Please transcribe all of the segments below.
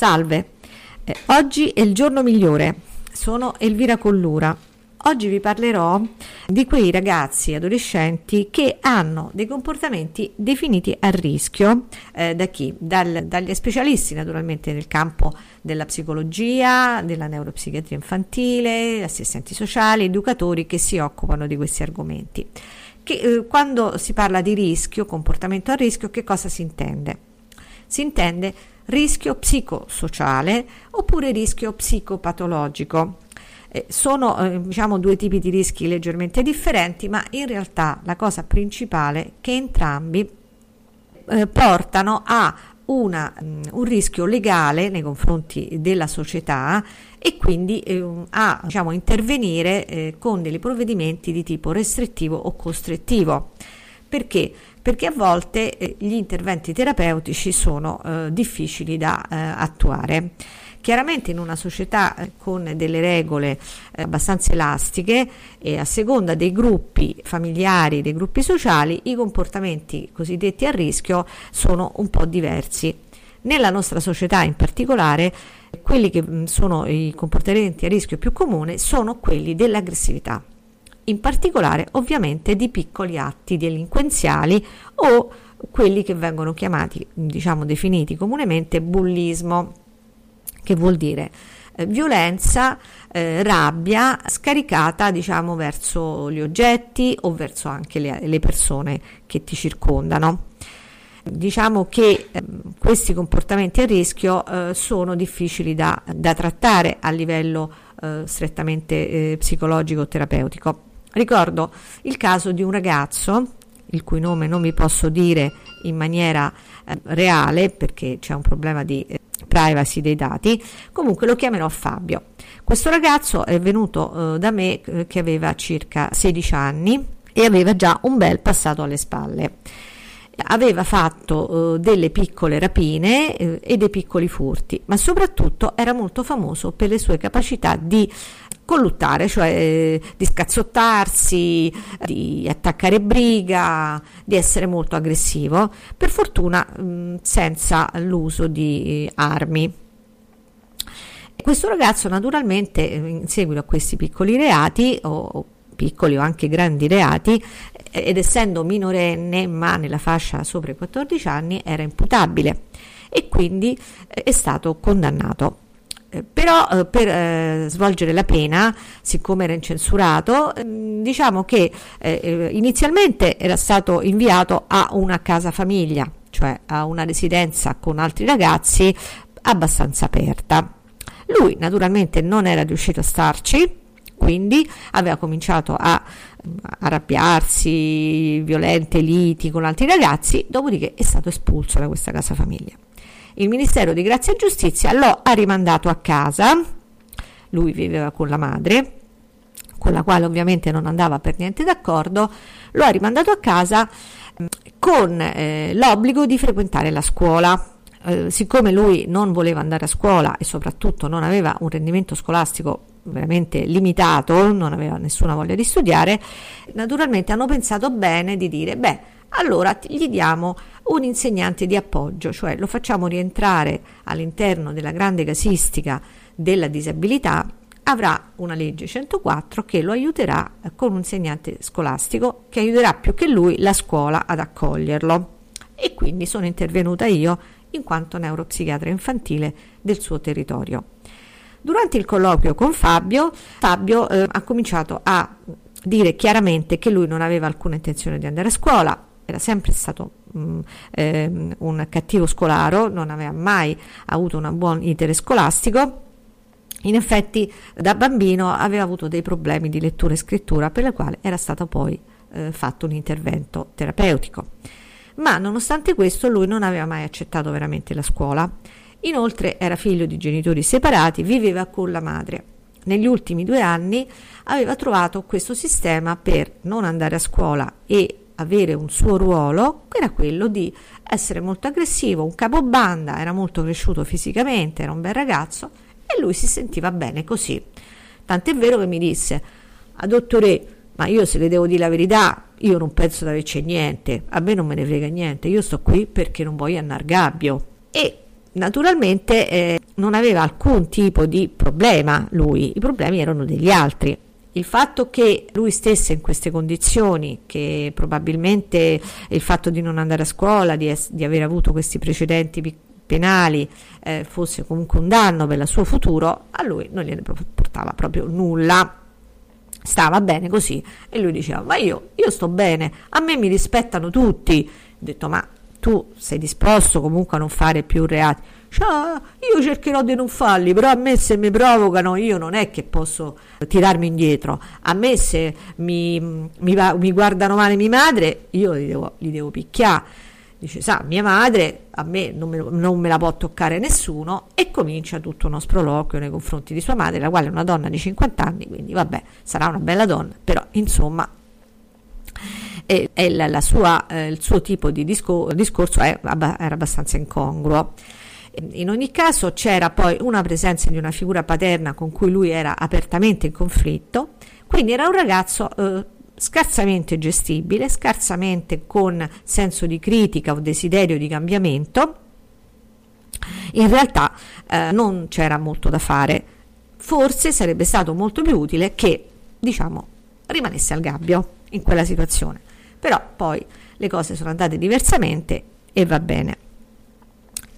Salve, eh, oggi è il giorno migliore. Sono Elvira Collura. Oggi vi parlerò di quei ragazzi adolescenti che hanno dei comportamenti definiti a rischio eh, da chi? Dal, dagli specialisti naturalmente nel campo della psicologia, della neuropsichiatria infantile, assistenti sociali, educatori che si occupano di questi argomenti. Che, eh, quando si parla di rischio, comportamento a rischio, che cosa si intende? Si intende rischio psicosociale oppure rischio psicopatologico. Eh, sono eh, diciamo due tipi di rischi leggermente differenti, ma in realtà la cosa principale è che entrambi eh, portano a una, um, un rischio legale nei confronti della società e quindi eh, a diciamo, intervenire eh, con dei provvedimenti di tipo restrittivo o costrittivo. Perché? Perché a volte eh, gli interventi terapeutici sono eh, difficili da eh, attuare. Chiaramente in una società eh, con delle regole eh, abbastanza elastiche e a seconda dei gruppi familiari, dei gruppi sociali, i comportamenti cosiddetti a rischio sono un po' diversi. Nella nostra società in particolare, quelli che mm, sono i comportamenti a rischio più comuni sono quelli dell'aggressività in particolare ovviamente di piccoli atti delinquenziali o quelli che vengono chiamati, diciamo definiti comunemente bullismo, che vuol dire eh, violenza, eh, rabbia scaricata diciamo verso gli oggetti o verso anche le, le persone che ti circondano. Diciamo che eh, questi comportamenti a rischio eh, sono difficili da, da, trattare a livello eh, strettamente eh, psicologico o terapeutico Ricordo il caso di un ragazzo, il cui nome non vi posso dire in maniera eh, reale perché c'è un problema di eh, privacy dei dati, comunque lo chiamerò Fabio. Questo ragazzo è venuto eh, da me eh, che aveva circa 16 anni e aveva già un bel passato alle spalle aveva fatto eh, delle piccole rapine eh, e dei piccoli furti, ma soprattutto era molto famoso per le sue capacità di colluttare, cioè eh, di scazzottarsi, di attaccare briga, di essere molto aggressivo, per fortuna mh, senza l'uso di eh, armi. Questo ragazzo naturalmente in seguito a questi piccoli reati o piccoli o anche grandi reati ed essendo minorenne ma nella fascia sopra i 14 anni era imputabile e quindi eh, è stato condannato. Eh, però eh, per eh, svolgere la pena, siccome era incensurato, ehm, diciamo che inizialmente era stato inviato a una casa famiglia, cioè a una residenza con altri ragazzi abbastanza aperta. Lui naturalmente non era riuscito a starci, quindi aveva cominciato a arrabbiarsi, violente liti con altri ragazzi, dopodiché è stato espulso da questa casa famiglia. Il Ministero di Grazia e Giustizia lo ha rimandato a casa, lui viveva con la madre, con la quale ovviamente non andava per niente d'accordo, lo ha rimandato a casa mm, con eh, l'obbligo di frequentare la scuola. Eh, siccome lui non voleva andare a scuola e soprattutto non aveva un rendimento scolastico veramente limitato, non aveva nessuna voglia di studiare, naturalmente hanno pensato bene di dire, beh, allora gli diamo un insegnante di appoggio, cioè lo facciamo rientrare all'interno della grande casistica della disabilità, avrà una legge 104 che lo aiuterà con un insegnante scolastico che aiuterà più che lui la scuola ad accoglierlo. E quindi sono intervenuta io in quanto neuropsichiatra infantile del suo territorio. Durante il colloquio con Fabio, Fabio eh, ha cominciato a dire chiaramente che lui non aveva alcuna intenzione di andare a scuola, era sempre stato mh, eh, un cattivo scolaro, non aveva mai avuto un buon iter scolastico. In effetti da bambino aveva avuto dei problemi di lettura e scrittura per la quale era stato poi eh, fatto un intervento terapeutico. Ma nonostante questo lui non aveva mai accettato veramente la scuola. Inoltre era figlio di genitori separati, viveva con la madre. Negli ultimi due anni aveva trovato questo sistema per non andare a scuola e avere un suo ruolo, che era quello di essere molto aggressivo, un capobanda, era molto cresciuto fisicamente, era un bel ragazzo e lui si sentiva bene così. Tant'è vero che mi disse, a dottore, ma io se le devo dire la verità, io non penso di averci niente, a me non me ne frega niente, io sto qui perché non voglio andare gabbio. E naturalmente eh, non aveva alcun tipo di problema lui, i problemi erano degli altri. Il fatto che lui stesse in queste condizioni, che probabilmente il fatto di non andare a scuola, di, es- di aver avuto questi precedenti penali, eh, fosse comunque un danno per il suo futuro, a lui non gliene portava proprio nulla. Stava bene così e lui diceva: Ma io, io sto bene, a me mi rispettano tutti. Ho detto: Ma tu sei disposto comunque a non fare più reati? Cioè, io cercherò di non farli, però a me se mi provocano io non è che posso tirarmi indietro. A me se mi, mi, mi guardano male mia madre, io li devo, li devo picchiare. Dice, sa, mia madre a me non me, non me, la può toccare nessuno e comincia tutto uno sproloquio nei confronti di sua madre, la quale è una donna di 50 anni, quindi vabbè, sarà una bella donna, però insomma e, e la, sua, eh, il suo tipo di discor- discorso è, era abbastanza incongruo. In ogni caso c'era poi una presenza di una figura paterna con cui lui era apertamente in conflitto, quindi era un ragazzo eh, scarsamente gestibile, scarsamente con senso di critica o desiderio di cambiamento. In realtà eh, non c'era molto da fare, forse sarebbe stato molto più utile che, diciamo, rimanesse al gabbio in quella situazione. Però poi le cose sono andate diversamente e va bene.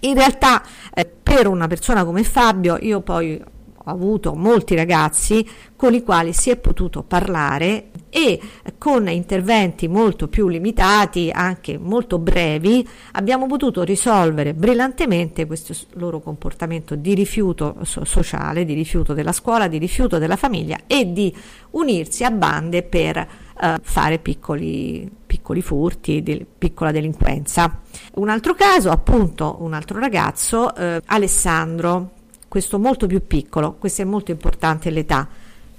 In realtà eh, per una persona come Fabio io poi ho avuto molti ragazzi con i quali si è potuto parlare e con interventi molto più limitati, anche molto brevi, abbiamo potuto risolvere brillantemente questo loro comportamento di rifiuto sociale, di rifiuto della scuola, di rifiuto della famiglia e di unirsi a bande per uh, fare piccoli, piccoli furti, di, piccola delinquenza. Un altro caso, appunto, un altro ragazzo, uh, Alessandro, questo molto più piccolo, questo è molto importante l'età,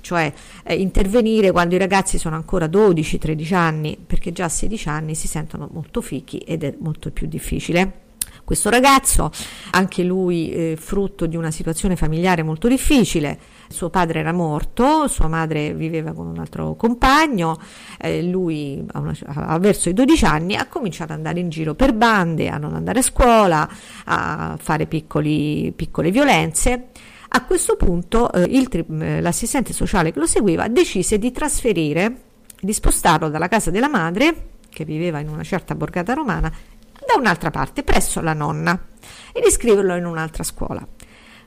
cioè eh, intervenire quando i ragazzi sono ancora 12-13 anni, perché già a 16 anni si sentono molto fichi ed è molto più difficile. Questo ragazzo, anche lui eh, frutto di una situazione familiare molto difficile, suo padre era morto, sua madre viveva con un altro compagno, eh, lui una, a, verso i 12 anni ha cominciato ad andare in giro per bande, a non andare a scuola, a fare piccoli, piccole violenze. A questo punto eh, il, eh, l'assistente sociale che lo seguiva decise di trasferire, di spostarlo dalla casa della madre, che viveva in una certa borgata romana, da un'altra parte, presso la nonna, ed iscriverlo in un'altra scuola.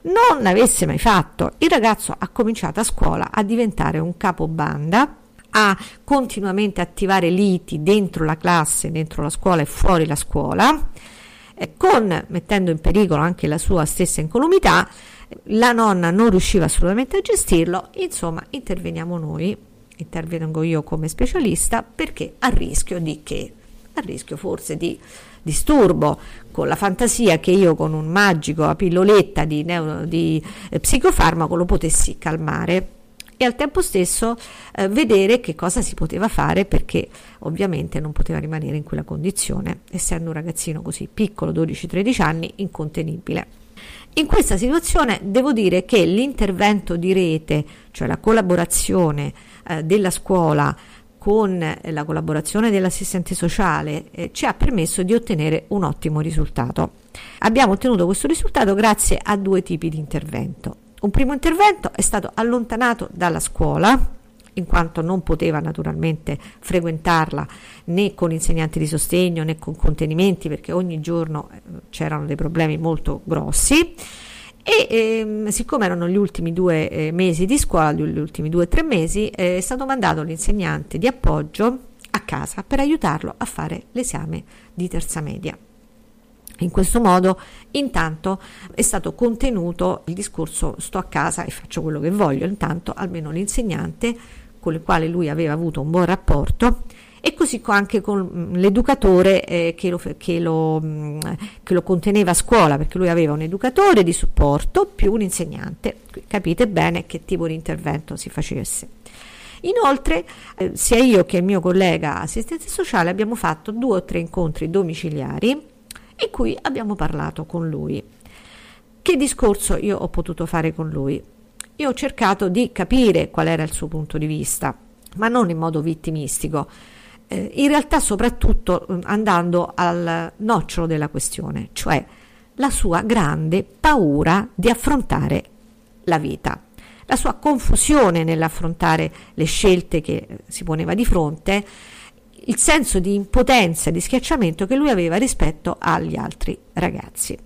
Non avesse mai fatto, il ragazzo ha cominciato a scuola a diventare un capobanda, a continuamente attivare liti dentro la classe, dentro la scuola e fuori la scuola, con, mettendo in pericolo anche la sua stessa incolumità, la nonna non riusciva assolutamente a gestirlo, insomma interveniamo noi, intervengo io come specialista perché a rischio di che? A rischio forse di disturbo, con la fantasia che io con un magico a pilloletta di, neuro, di eh, psicofarmaco lo potessi calmare e al tempo stesso eh, vedere che cosa si poteva fare perché ovviamente non poteva rimanere in quella condizione, essendo un ragazzino così piccolo, 12-13 anni, incontenibile. In questa situazione devo dire che l'intervento di rete, cioè la collaborazione eh, della scuola con la collaborazione dell'assistente sociale eh, ci ha permesso di ottenere un ottimo risultato. Abbiamo ottenuto questo risultato grazie a due tipi di intervento. Un primo intervento è stato allontanato dalla scuola, in quanto non poteva naturalmente frequentarla né con insegnanti di sostegno né con contenimenti perché ogni giorno eh, c'erano dei problemi molto grossi e ehm, siccome erano gli ultimi due eh, mesi di scuola, gli ultimi due o tre mesi, eh, è stato mandato l'insegnante di appoggio a casa per aiutarlo a fare l'esame di terza media. In questo modo, intanto, è stato contenuto il discorso sto a casa e faccio quello che voglio, intanto almeno l'insegnante con il quale lui aveva avuto un buon rapporto e così anche con mm, l'educatore eh, che, lo, che, lo, mm, che, lo, conteneva a scuola, perché lui aveva un educatore di supporto più un insegnante. Capite bene che tipo di intervento si facesse. Inoltre, eh, sia io che il mio collega assistente sociale abbiamo fatto due o tre incontri domiciliari in cui abbiamo parlato con lui. Che discorso io ho potuto fare con lui? Io ho cercato di capire qual era il suo punto di vista, ma non in modo vittimistico, eh, in realtà soprattutto mm, andando al nocciolo della questione, cioè la sua grande paura di affrontare la vita, la sua confusione nell'affrontare le scelte che si poneva di fronte, il senso di impotenza e di schiacciamento che lui aveva rispetto agli altri ragazzi.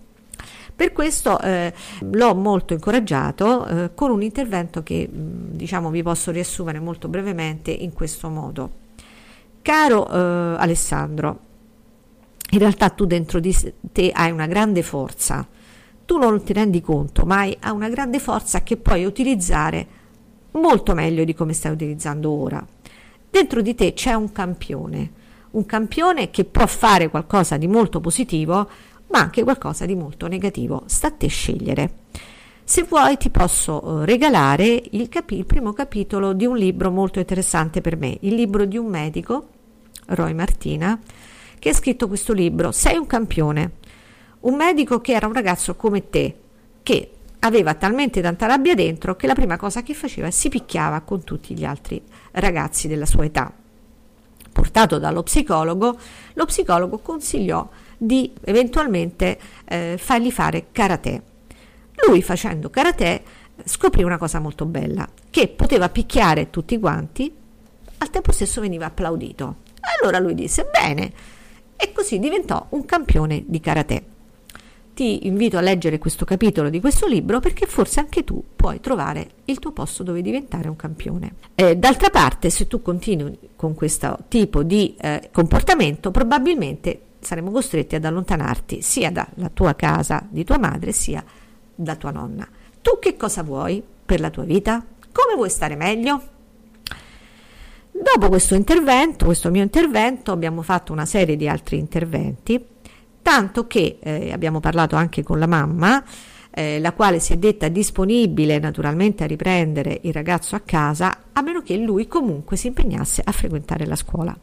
Per questo eh, l'ho molto incoraggiato eh, con un intervento che diciamo vi posso riassumere molto brevemente in questo modo. Caro eh, Alessandro, in realtà tu dentro di te hai una grande forza, tu non ti rendi conto, ma hai una grande forza che puoi utilizzare molto meglio di come stai utilizzando ora. Dentro di te c'è un campione, un campione che può fare qualcosa di molto positivo, ma anche qualcosa di molto negativo. Sta a te scegliere. Se vuoi ti posso eh, regalare il, capi- il primo capitolo di un libro molto interessante per me, il libro di un medico, Roy Martina, che ha scritto questo libro, Sei un campione. Un medico che era un ragazzo come te, che aveva talmente tanta rabbia dentro che la prima cosa che faceva si picchiava con tutti gli altri ragazzi della sua età. Portato dallo psicologo, lo psicologo consigliò di eventualmente eh, fargli fare karate. Lui facendo karate scoprì una cosa molto bella, che poteva picchiare tutti quanti, al tempo stesso veniva applaudito. Allora lui disse, bene, e così diventò un campione di karate. Ti invito a leggere questo capitolo di questo libro perché forse anche tu puoi trovare il tuo posto dove diventare un campione. Eh, d'altra parte, se tu continui con questo tipo di eh, comportamento, probabilmente saremo costretti ad allontanarti sia dalla tua casa di tua madre sia da tua nonna. Tu che cosa vuoi per la tua vita? Come vuoi stare meglio? Dopo questo intervento, questo mio intervento, abbiamo fatto una serie di altri interventi, tanto che eh, abbiamo parlato anche con la mamma, eh, la quale si è detta disponibile naturalmente a riprendere il ragazzo a casa, a meno che lui comunque si impegnasse a frequentare la scuola.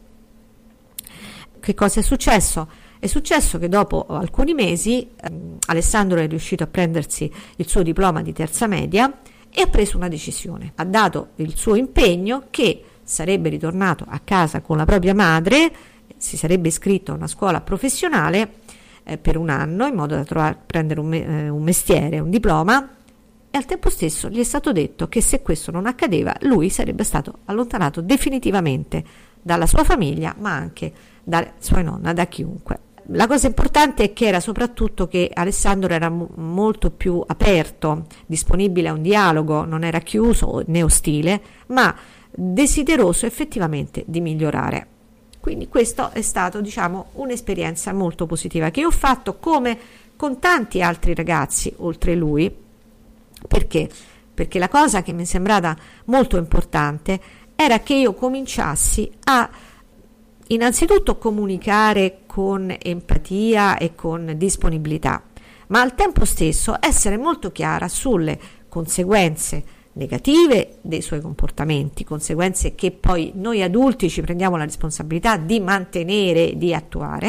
Che cosa è successo? È successo che dopo alcuni mesi eh, Alessandro è riuscito a prendersi il suo diploma di terza media e ha preso una decisione. Ha dato il suo impegno che sarebbe ritornato a casa con la propria madre, si sarebbe iscritto a una scuola professionale eh, per un anno in modo da trovare, prendere un, eh, un mestiere, un diploma e al tempo stesso gli è stato detto che se questo non accadeva lui sarebbe stato allontanato definitivamente dalla sua famiglia ma anche da sua nonna, da chiunque. La cosa importante è che era soprattutto che Alessandro era mo- molto più aperto, disponibile a un dialogo, non era chiuso né ostile, ma desideroso effettivamente di migliorare. Quindi questo è stato, diciamo, un'esperienza molto positiva che ho fatto come con tanti altri ragazzi oltre lui. Perché? Perché la cosa che mi è sembrata molto importante era che io cominciassi a innanzitutto comunicare con empatia e con disponibilità, ma al tempo stesso essere molto chiara sulle conseguenze negative dei suoi comportamenti, conseguenze che poi noi adulti ci prendiamo la responsabilità di mantenere, di attuare,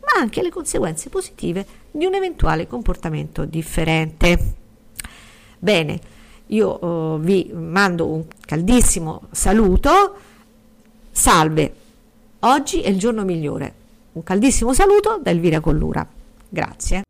ma anche le conseguenze positive di un eventuale comportamento differente. Bene, io uh, vi mando un caldissimo saluto. Salve, oggi è il giorno migliore. Un caldissimo saluto da Elvira Collura. Grazie.